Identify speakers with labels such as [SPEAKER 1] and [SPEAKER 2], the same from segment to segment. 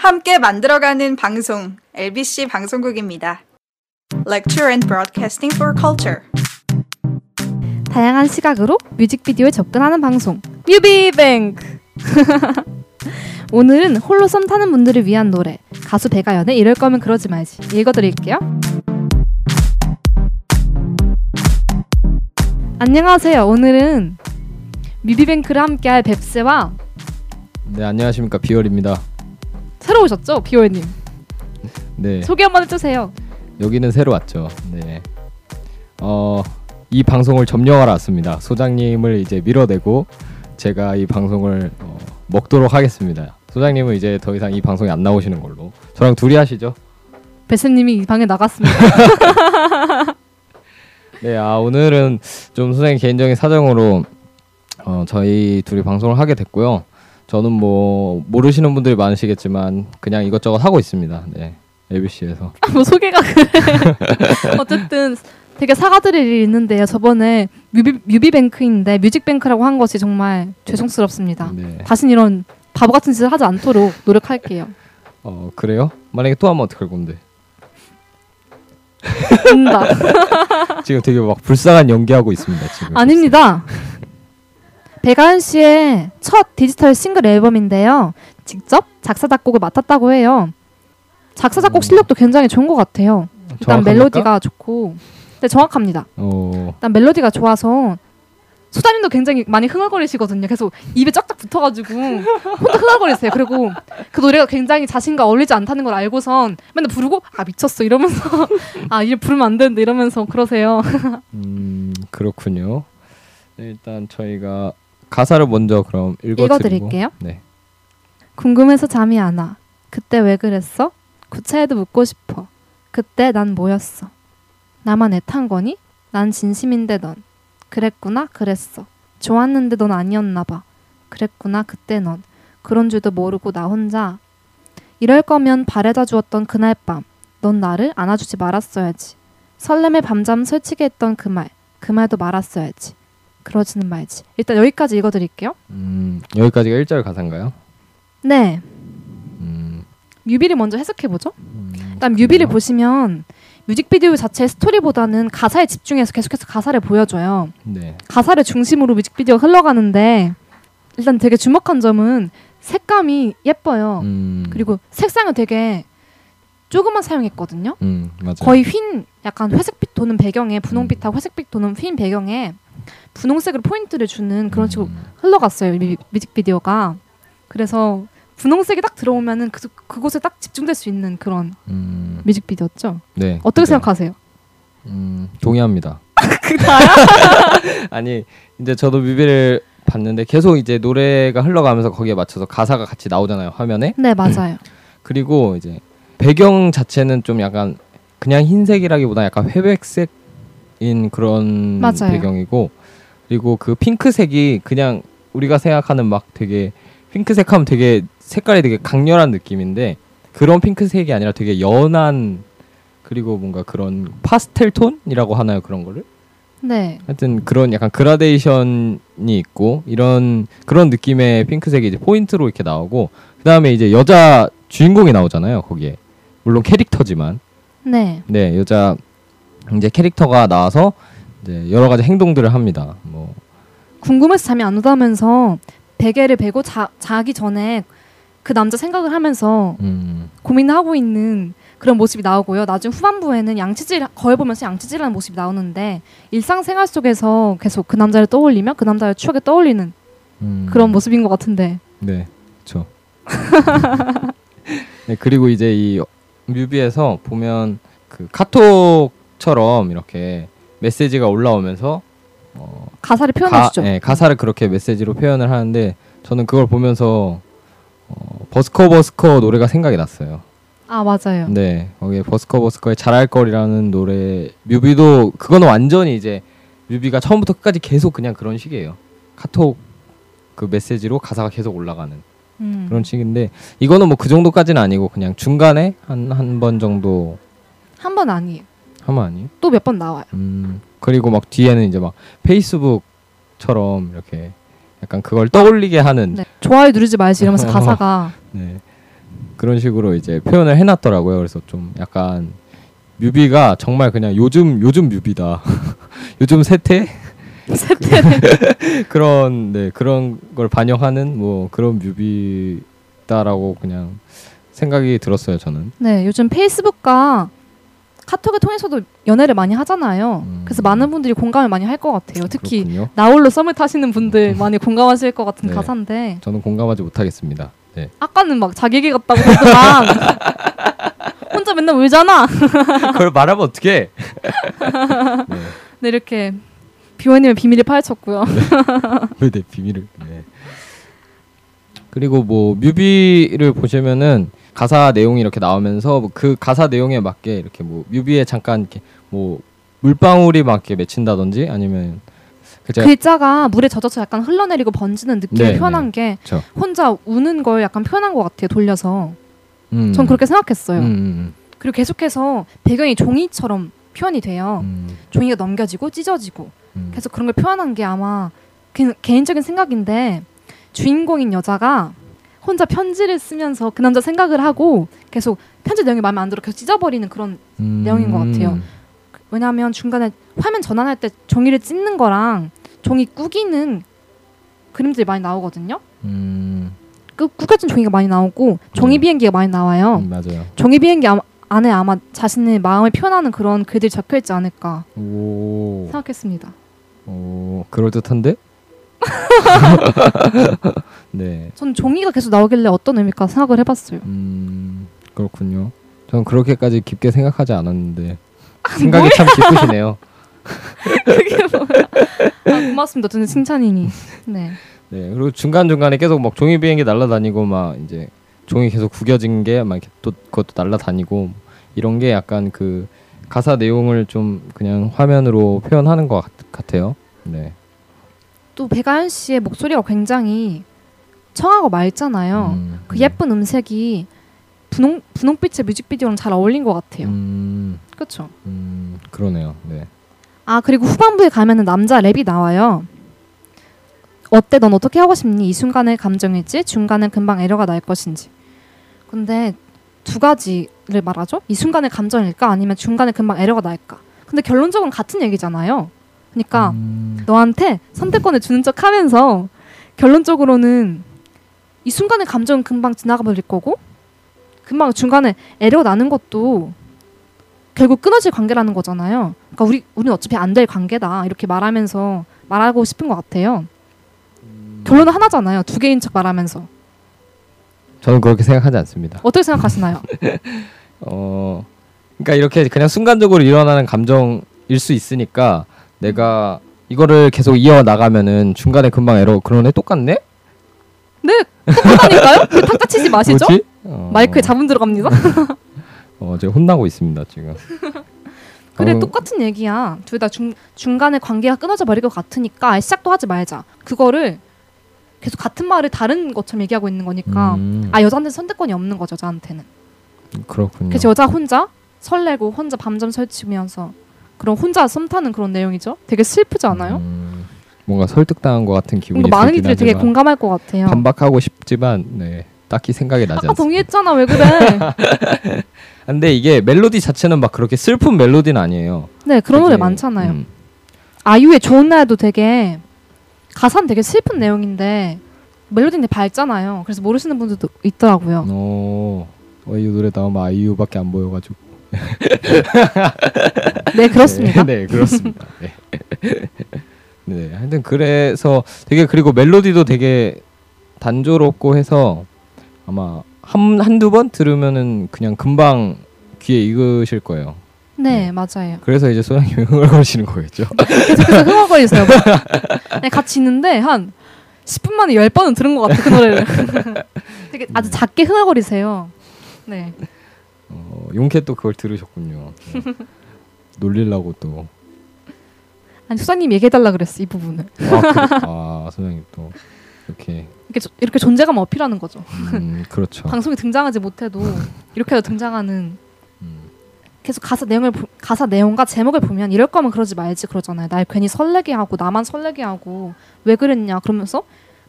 [SPEAKER 1] 함께 만들어가는 방송 LBC 방송국입니다. Lecture and Broadcasting for Culture.
[SPEAKER 2] 다양한 시각으로 뮤직비디오에 접근하는 방송 뮤비뱅크 오늘은 홀로 썸 타는 분들을 위한 노래 가수 배가연의 이럴 거면 그러지 말지 읽어드릴게요 안녕하세요 오늘은 뮤비뱅크를 함께할 뱁스와
[SPEAKER 3] 네 안녕하십니까 비월입니다.
[SPEAKER 2] 새로 오셨죠 비올님
[SPEAKER 3] 네
[SPEAKER 2] 소개 한번 해주세요
[SPEAKER 3] 여기는 새로 왔죠. 네. 어 이 방송을 점령하러 왔습니다. 소장님을 이제 밀어내고 제가 이 방송을 어, 먹도록 하겠습니다. 소장님은 이제 더 이상 이 방송에 안 나오시는 걸로 저랑 둘이 하시죠.
[SPEAKER 2] 베스님이 이 방에 나갔습니다
[SPEAKER 3] 네, 아 오늘은 좀 소장님 개인적인 사정으로 어, 저희 둘이 방송을 하게 됐고요. 저는 뭐 모르시는 분들이 많으시겠지만 그냥 이것저것 하고 있습니다. 네, LBC에서.
[SPEAKER 2] 뭐 소개가 그래. 어쨌든 되게 사과드릴 일이 있는데요. 저번에 뮤비, 뮤비뱅크인데 뮤직뱅크라고 한 것이 정말 죄송스럽습니다.
[SPEAKER 3] 네.
[SPEAKER 2] 다신 이런 바보 같은 짓을 하지 않도록 노력할게요.
[SPEAKER 3] 어 그래요? 만약에 또 하면 어떡할 건데?
[SPEAKER 2] 된다.
[SPEAKER 3] 지금 되게 막 불쌍한 연기하고 있습니다. 지금.
[SPEAKER 2] 아닙니다. 배가연 씨의 첫 디지털 싱글 앨범인데요. 직접 작사 작곡을 맡았다고 해요. 작사 작곡
[SPEAKER 3] 음.
[SPEAKER 2] 실력도 굉장히 좋은 것 같아요. 일단
[SPEAKER 3] 정확합니까?
[SPEAKER 2] 멜로디가 좋고, 네 정확합니다.
[SPEAKER 3] 어
[SPEAKER 2] 일단 멜로디가 좋아서 소장님도 굉장히 많이 흥얼거리시거든요. 계속 입에 쫙쫙 붙어가지고 혼자 흥얼거리세요. 그리고 그 노래가 굉장히 자신과 어울리지 않다는 걸 알고선 맨날 부르고 아 미쳤어 이러면서 아 이제 부르면 안 되는데 이러면서 그러세요.
[SPEAKER 3] 음 그렇군요. 네, 일단 저희가 가사를 먼저 그럼 읽어드리고
[SPEAKER 2] 읽어드릴게요.
[SPEAKER 3] 네.
[SPEAKER 2] 궁금해서 잠이 안 와. 그때 왜 그랬어? 구차에도 묻고 싶어. 그때 난 뭐였어? 나만 애탄 거니? 난 진심인데 넌. 그랬구나, 그랬어. 좋았는데 넌 아니었나 봐. 그랬구나, 그때 넌. 그런 줄도 모르고 나 혼자. 이럴 거면 바래다 주었던 그날 밤. 넌 나를 안아주지 말았어야지. 설렘의 밤잠 설치게 했던 그 말. 그 말도 말았어야지. 그러지는 말지. 일단 여기까지 읽어드릴게요.
[SPEAKER 3] 음 여기까지가 1절 가사인가요?
[SPEAKER 2] 네.
[SPEAKER 3] 음,
[SPEAKER 2] 뮤비를 먼저 해석해보죠.
[SPEAKER 3] 음
[SPEAKER 2] 일단 뮤비를
[SPEAKER 3] 그래요?
[SPEAKER 2] 보시면 뮤직비디오 자체의 스토리보다는 가사에 집중해서 계속해서 가사를 보여줘요.
[SPEAKER 3] 네.
[SPEAKER 2] 가사를 중심으로 뮤직비디오가 흘러가는데 일단 되게 주목한 점은 색감이 예뻐요.
[SPEAKER 3] 음,
[SPEAKER 2] 그리고 색상을 되게 조금만 사용했거든요.
[SPEAKER 3] 음 맞아요.
[SPEAKER 2] 거의 흰 약간 회색빛 도는 배경에
[SPEAKER 3] 음.
[SPEAKER 2] 분홍빛하고 회색빛 도는 흰 배경에 분홍색으로 포인트를 주는 그런 식으로
[SPEAKER 3] 음,
[SPEAKER 2] 흘러갔어요 뮤, 뮤직비디오가. 그래서 분홍색이 딱 들어오면은 그, 그곳에 딱 집중될 수 있는 그런
[SPEAKER 3] 음,
[SPEAKER 2] 뮤직비디오였죠.
[SPEAKER 3] 네.
[SPEAKER 2] 어떻게
[SPEAKER 3] 그죠.
[SPEAKER 2] 생각하세요?
[SPEAKER 3] 음 동의합니다.
[SPEAKER 2] 그 다야?
[SPEAKER 3] 아니 이제 저도 뮤비를 봤는데 계속 이제 노래가 흘러가면서 거기에 맞춰서 가사가 같이 나오잖아요 화면에.
[SPEAKER 2] 네 맞아요.
[SPEAKER 3] 그리고 이제 배경 자체는 좀 약간 그냥 흰색이라기보다 약간 회백색인 그런
[SPEAKER 2] 맞아요.
[SPEAKER 3] 배경이고 그리고 그 핑크색이 그냥 우리가 생각하는 막 되게 핑크색 하면 되게 색깔이 되게 강렬한 느낌인데 그런 핑크색이 아니라 되게 연한 그리고 뭔가 그런 파스텔 톤이라고 하나요 그런 거를
[SPEAKER 2] 네.
[SPEAKER 3] 하여튼 그런 약간 그라데이션이 있고 이런 그런 느낌의 핑크색이 이제 포인트로 이렇게 나오고 그다음에 이제 여자 주인공이 나오잖아요 거기에 물론 캐릭터지만
[SPEAKER 2] 네.
[SPEAKER 3] 네 여자 이제 캐릭터가 나와서 이제 여러 가지 행동들을 합니다. 뭐.
[SPEAKER 2] 궁금해서 잠이 안 오다면서 베개를 베고 자, 자기 전에 그 남자 생각을 하면서
[SPEAKER 3] 음,
[SPEAKER 2] 고민하고 있는 그런 모습이 나오고요. 나중 후반부에는 양치질 거울 보면서 양치질하는 모습이 나오는데 일상생활 속에서 계속 그 남자를 떠올리며 그 남자의 추억에 떠올리는
[SPEAKER 3] 음,
[SPEAKER 2] 그런 모습인 것 같은데.
[SPEAKER 3] 네 그렇죠 네 그리고 이제 이 뮤비에서 보면 그 카톡처럼 이렇게 메시지가 올라오면서 어,
[SPEAKER 2] 가사를 표현해 주죠.
[SPEAKER 3] 가, 예, 가사를 그렇게 메시지로 표현을 하는데 저는 그걸 보면서 어, 버스커 버스커 노래가 생각이 났어요.
[SPEAKER 2] 아 맞아요.
[SPEAKER 3] 네, 거기에 버스커 버스커의 잘할 걸이라는 노래 뮤비도 그거는 완전히 이제 뮤비가 처음부터 끝까지 계속 그냥 그런 식이에요. 카톡 그 메시지로 가사가 계속 올라가는
[SPEAKER 2] 음.
[SPEAKER 3] 그런 식인데 이거는 뭐 그 정도까지는 아니고 그냥 중간에 한 한 번 정도
[SPEAKER 2] 한 번 아니에요.
[SPEAKER 3] 하면 아니에요?
[SPEAKER 2] 또 몇 번 나와요.
[SPEAKER 3] 음 그리고 막 뒤에는 이제 막 페이스북처럼 이렇게 약간 그걸 떠올리게 하는
[SPEAKER 2] 네. 좋아요 누르지 말지 이러면서 가사가
[SPEAKER 3] 네. 그런 식으로 이제 표현을 해놨더라고요. 그래서 좀 약간 뮤비가 정말 그냥 요즘 요즘 뮤비다. 요즘 세태
[SPEAKER 2] 세태네.
[SPEAKER 3] 그런 네 그런 걸 반영하는 뭐 그런 뮤비다라고 그냥 생각이 들었어요. 저는.
[SPEAKER 2] 네, 요즘 페이스북과 카톡을 통해서도 연애를 많이 하잖아요.
[SPEAKER 3] 음.
[SPEAKER 2] 그래서 많은 분들이 공감을 많이 할 것 같아요. 특히
[SPEAKER 3] 그렇군요.
[SPEAKER 2] 나홀로 썸을 타시는 분들 많이 공감하실 것 같은
[SPEAKER 3] 네.
[SPEAKER 2] 가사인데
[SPEAKER 3] 저는 공감하지 못하겠습니다. 네.
[SPEAKER 2] 아까는 막 자기 얘기 같다고 그러더만 혼자 맨날 울잖아.
[SPEAKER 3] 그걸 말하면 어떻게?
[SPEAKER 2] 네, 이렇게 비원님의 비밀을 파헤쳤고요.
[SPEAKER 3] 왜 내 비밀을? 네. 그리고 뭐 뮤비를 보시면은 가사 내용이 이렇게 나오면서 뭐 그 가사 내용에 맞게 이렇게 뭐 뮤비에 잠깐 이렇게 뭐 물방울이 막 이렇게 맺힌다든지 아니면 그 제가
[SPEAKER 2] 글자 가 물에 젖어서 약간 흘러내리고 번지는 느낌을
[SPEAKER 3] 네,
[SPEAKER 2] 표현한 게
[SPEAKER 3] 그쵸.
[SPEAKER 2] 혼자 우는 걸 약간 표현한 것 같아요. 돌려서.
[SPEAKER 3] 음.
[SPEAKER 2] 전 그렇게 생각했어요.
[SPEAKER 3] 음, 음,
[SPEAKER 2] 그리고 계속해서 배경이 종이처럼 표현이 돼요.
[SPEAKER 3] 음,
[SPEAKER 2] 종이가 넘겨지고 찢어지고
[SPEAKER 3] 음.
[SPEAKER 2] 그래서 그런 걸 표현한 게 아마 그, 개인적인 생각인데 주인공인 여자가 혼자 편지를 쓰면서 그 남자 생각을 하고 계속 편지 내용이 마음에 안 들어 계속 찢어버리는 그런
[SPEAKER 3] 음.
[SPEAKER 2] 내용인 것 같아요. 왜냐하면 중간에 화면 전환할 때 종이를 찢는 거랑 종이 꾸기는 그림들이 많이 나오거든요.
[SPEAKER 3] 음,
[SPEAKER 2] 그 꾸겨진 종이가 많이 나오고 종이
[SPEAKER 3] 네.
[SPEAKER 2] 비행기가 많이 나와요.
[SPEAKER 3] 음, 맞아요.
[SPEAKER 2] 종이 비행기 아- 안에 아마 자신의 마음을 표현하는 그런 글들이 적혀 있지 않을까
[SPEAKER 3] 오,
[SPEAKER 2] 생각했습니다.
[SPEAKER 3] 오, 그럴 듯한데? 네.
[SPEAKER 2] 전 종이가 계속 나오길래 어떤 의미일까 생각을 해봤어요.
[SPEAKER 3] 음, 그렇군요. 저는 그렇게까지 깊게 생각하지 않았는데 생각이 참 깊으시네요.
[SPEAKER 2] 그게 뭐야? 아, 고맙습니다. 저는 칭찬이니. 네.
[SPEAKER 3] 네. 그리고 중간 중간에 계속 막 종이 비행기 날아다니고 막 이제 종이 계속 구겨진 게막 이렇게 또 그것도 날아다니고 이런 게 약간 그 가사 내용을 좀 그냥 화면으로 표현하는 것 같, 같아요. 네.
[SPEAKER 2] 또 배가연 씨의 목소리가 굉장히 청하고 맑잖아요.
[SPEAKER 3] 음,
[SPEAKER 2] 그 예쁜 음색이 분홍 분홍빛의 뮤직비디오랑 잘 어울린 것 같아요.
[SPEAKER 3] 음,
[SPEAKER 2] 그렇죠.
[SPEAKER 3] 음, 그러네요. 네.
[SPEAKER 2] 아 그리고 후반부에 가면은 남자 랩이 나와요. 어때 넌 어떻게 하고 싶니? 이 순간의 감정일지 중간은 금방 에러가 날 것인지. 근데 두 가지를 말하죠. 이 순간의 감정일까 아니면 중간에 금방 에러가 날까. 근데 결론적으로 같은 얘기잖아요. 그러니까
[SPEAKER 3] 음,
[SPEAKER 2] 너한테 선택권을 주는 척 하면서 결론적으로는 이 순간의 감정은 금방 지나가 버릴 거고 금방 중간에 에러 나는 것도 결국 끊어질 관계라는 거잖아요. 그러니까 우리 우리는 어차피 안 될 관계다 이렇게 말하면서 말하고 싶은 것 같아요. 결론은 하나잖아요. 두 개인 척 말하면서
[SPEAKER 3] 저는 그렇게 생각하지 않습니다.
[SPEAKER 2] 어떻게 생각하시나요?
[SPEAKER 3] 어, 그러니까 이렇게 그냥 순간적으로 일어나는 감정일 수 있으니까 내가 이거를 계속 이어 나가면은 중간에 금방 에러 그러네 똑같네?
[SPEAKER 2] 네, 똑같다니까요. 그 탁탁치지 마시죠.
[SPEAKER 3] 뭐지? 어,
[SPEAKER 2] 마이크에 잡음 들어갑니다.
[SPEAKER 3] 어, 제가 혼나고 있습니다 지금.
[SPEAKER 2] 그래
[SPEAKER 3] 어,
[SPEAKER 2] 똑같은 얘기야. 둘다 중간에 관계가 끊어져 버릴 것 같으니까 아예 시작도 하지 말자. 그거를 계속 같은 말을 다른 것처럼 얘기하고 있는 거니까
[SPEAKER 3] 음,
[SPEAKER 2] 아 여자한테 선택권이 없는 거죠 여자한테는.
[SPEAKER 3] 그렇군요.
[SPEAKER 2] 그래서 여자 혼자 설레고 혼자 밤잠 설치면서 그런 혼자 썸 타는 그런 내용이죠. 되게 슬프지 않아요?
[SPEAKER 3] 음, 뭔가 설득당한 것 같은 기분이
[SPEAKER 2] 뭔가 많은 이들이 되게 공감할 것 같아요.
[SPEAKER 3] 반박하고 싶지만 네 딱히 생각이 나지 않습니다.
[SPEAKER 2] 동의했잖아 왜 그래?
[SPEAKER 3] 근데 이게 멜로디 자체는 막 그렇게 슬픈 멜로디는 아니에요.
[SPEAKER 2] 네 그런 노래 많잖아요.
[SPEAKER 3] 음,
[SPEAKER 2] 아이유의 좋은 날도 되게 가사는 되게 슬픈 내용인데 멜로디는 밝잖아요. 그래서 모르시는 분들도 있더라고요.
[SPEAKER 3] 어, 어, 이 노래 나오면 아이유밖에 안 보여가지고.
[SPEAKER 2] 네 그렇습니다.
[SPEAKER 3] 네, 네, 그렇습니다. 네. 네, 하여튼 그래서 되게 그리고 멜로디도 되게 단조롭고 해서 아마 한 한두 번 들으면은 그냥 금방 귀에 익으실 거예요.
[SPEAKER 2] 네 맞아요.
[SPEAKER 3] 그래서 이제 소장님이 흥얼거리시는 거겠죠.
[SPEAKER 2] 계속해서 흥얼거리세요. 네, 같이 있는데 한 10분 만에 10번은 들은 것 같아 그 노래를. 되게 아주 작게 흥얼거리세요. 네.
[SPEAKER 3] 어, 용케 또 그걸 들으셨군요. 네. 놀리려고 또.
[SPEAKER 2] 아니 수사님 얘기해달라 그랬어 이 부분을.
[SPEAKER 3] 아, 그래? 아 소장님 또 이렇게
[SPEAKER 2] 이렇게 조- 이렇게 존재감 어필하는 거죠.
[SPEAKER 3] 음, 그렇죠.
[SPEAKER 2] 방송에 등장하지 못해도 이렇게도 등장하는
[SPEAKER 3] 음,
[SPEAKER 2] 계속 가사 내용을 보- 가사 내용과 제목을 보면 이럴 거면 그러지 말지 그러잖아요. 날 괜히 설레게 하고 나만 설레게 하고 왜 그랬냐 그러면서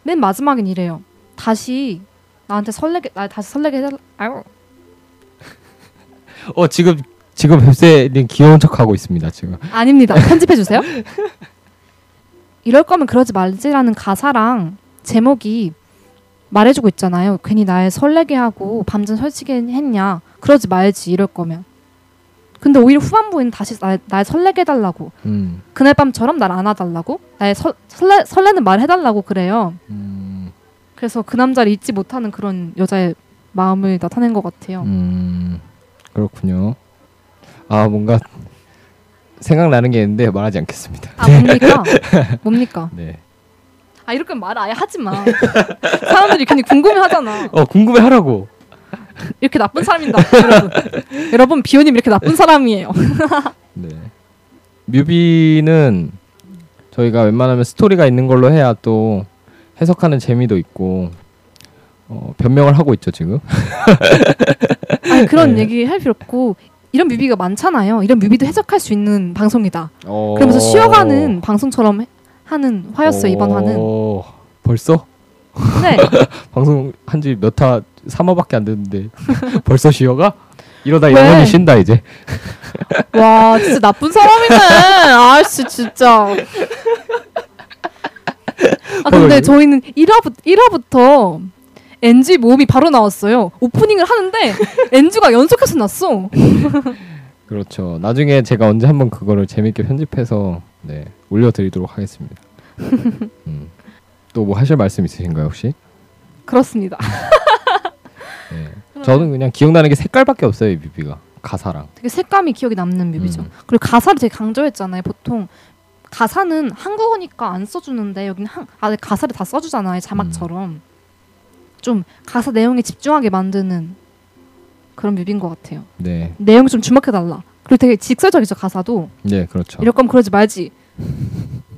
[SPEAKER 2] 맨 마지막엔 이래요. 다시 나한테 설레게 나 다시 설레게 해달. 아유.
[SPEAKER 3] 어 지금 지금 뱁새님 귀여운 척 하고 있습니다 지금.
[SPEAKER 2] 아닙니다. 편집해 주세요. 이럴 거면 그러지 말지라는 가사랑 제목이 말해주고 있잖아요. 괜히 날 설레게 하고 밤전 설치게 했냐. 그러지 말지 이럴 거면. 근데 오히려 후반부에는 다시 날, 날 설레게 해달라고.
[SPEAKER 3] 음.
[SPEAKER 2] 그날 밤처럼 날 안아달라고. 날 설, 설레, 설레는 말 해달라고 그래요.
[SPEAKER 3] 음.
[SPEAKER 2] 그래서 그 남자를 잊지 못하는 그런 여자의 마음을 나타낸 것 같아요.
[SPEAKER 3] 음. 그렇군요. 아 뭔가 생각나는 게 있는데 말하지 않겠습니다.
[SPEAKER 2] 아 뭡니까? 뭡니까?
[SPEAKER 3] 네.
[SPEAKER 2] 아 이렇게 말 아예 하지 마. 사람들이 괜히 궁금해하잖아.
[SPEAKER 3] 어 궁금해하라고.
[SPEAKER 2] 이렇게 나쁜 사람인다. 여러분. 여러분 비오님 이렇게 나쁜 사람이에요.
[SPEAKER 3] 네. 뮤비는 저희가 웬만하면 스토리가 있는 걸로 해야 또 해석하는 재미도 있고 어, 변명을 하고 있죠 지금.
[SPEAKER 2] 아니 그런
[SPEAKER 3] 네.
[SPEAKER 2] 얘기 할 필요 없고 이런 뮤비가 많잖아요. 이런 뮤비도 해석할 수 있는 방송이다.
[SPEAKER 3] 어...
[SPEAKER 2] 그러면서 쉬어가는 방송처럼 해- 하는 화였어요 이번 화는.
[SPEAKER 3] 어, 벌써
[SPEAKER 2] 네.
[SPEAKER 3] 방송 한 지 몇 화 3화밖에 안 됐는데 벌써 쉬어가? 이러다
[SPEAKER 2] 왜?
[SPEAKER 3] 영원히 쉰다 이제.
[SPEAKER 2] 와 진짜 나쁜 사람이네. 아씨 진짜. 아 근데
[SPEAKER 3] 어,
[SPEAKER 2] 저희는 1화부터 1화부터 NG 모음이 바로 나왔어요. 오프닝을 하는데 NG가 연속해서 났어.
[SPEAKER 3] 그렇죠. 나중에 제가 언제 한번 그거를 재밌게 편집해서 네, 올려드리도록 하겠습니다. 음. 또뭐 하실 말씀 있으신가요 혹시?
[SPEAKER 2] 그렇습니다.
[SPEAKER 3] 네. 저는 그냥 기억나는 게 색깔밖에 없어요 이 뮤비가 가사랑.
[SPEAKER 2] 되게 색감이 기억에 남는 뮤비죠.
[SPEAKER 3] 음.
[SPEAKER 2] 그리고 가사를 되게 강조했잖아요. 보통 가사는 한국어니까 안 써주는데 여기는 한, 아, 가사를 다 써주잖아요. 자막처럼.
[SPEAKER 3] 음.
[SPEAKER 2] 좀 가사 내용에 집중하게 만드는 그런 뮤비인 것 같아요.
[SPEAKER 3] 네,
[SPEAKER 2] 내용 좀 주목해달라. 그리고 되게 직설적이죠 가사도.
[SPEAKER 3] 네 그렇죠.
[SPEAKER 2] 이럴 거면 그러지 말지.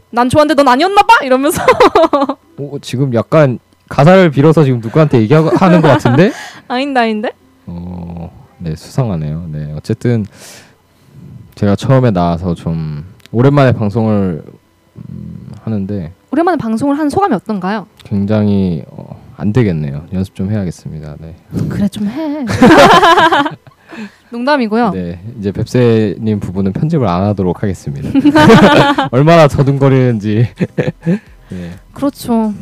[SPEAKER 2] 난 좋았는데 넌 아니었나 봐 이러면서
[SPEAKER 3] 오, 지금 약간 가사를 빌어서 지금 누구한테 얘기하는 것 같은데?
[SPEAKER 2] 아닌데 아닌데
[SPEAKER 3] 어, 네 수상하네요. 네 어쨌든 제가 처음에 나와서 좀 오랜만에 방송을 음, 하는데
[SPEAKER 2] 오랜만에 방송을 한 소감이 어떤가요?
[SPEAKER 3] 굉장히 어, 안 되겠네요. 연습 좀 해야겠습니다. 네.
[SPEAKER 2] 그래 좀 해. 농담이고요.
[SPEAKER 3] 네, 이제 뱁새님 부분은 편집을 안 하도록 하겠습니다. 얼마나 더듬거리는지. 네,
[SPEAKER 2] 그렇죠.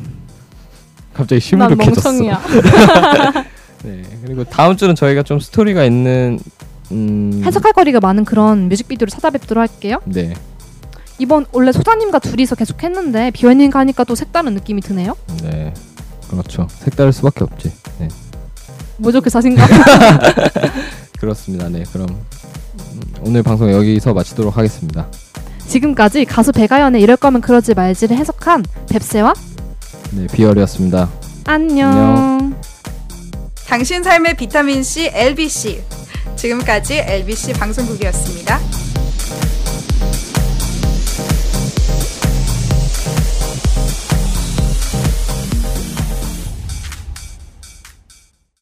[SPEAKER 3] 갑자기
[SPEAKER 2] 난
[SPEAKER 3] 시무룩해졌어.
[SPEAKER 2] 멍청이야.
[SPEAKER 3] 네, 그리고 다음 주는 저희가 좀 스토리가 있는 음,
[SPEAKER 2] 해석할 거리가 많은 그런 뮤직비디오를 찾아뵙도록 할게요.
[SPEAKER 3] 네,
[SPEAKER 2] 이번 원래 소장님과 둘이서 계속 했는데 비원님 가니까 또 색다른 느낌이 드네요.
[SPEAKER 3] 네, 그렇죠. 색다를 수밖에 없지. 네,
[SPEAKER 2] 뭐 저렇게 자신감?
[SPEAKER 3] 그렇습니다. 네, 그럼 음, 오늘 방송 여기서 마치도록 하겠습니다.
[SPEAKER 2] 지금까지 가수 배가연의 이럴 거면 그러지 말지를 해석한 뱁새와
[SPEAKER 3] 네, 비열이었습니다.
[SPEAKER 2] 안녕.
[SPEAKER 3] 안녕.
[SPEAKER 1] 당신 삶의 비타민 C LBC. 지금까지 LBC 방송국이었습니다.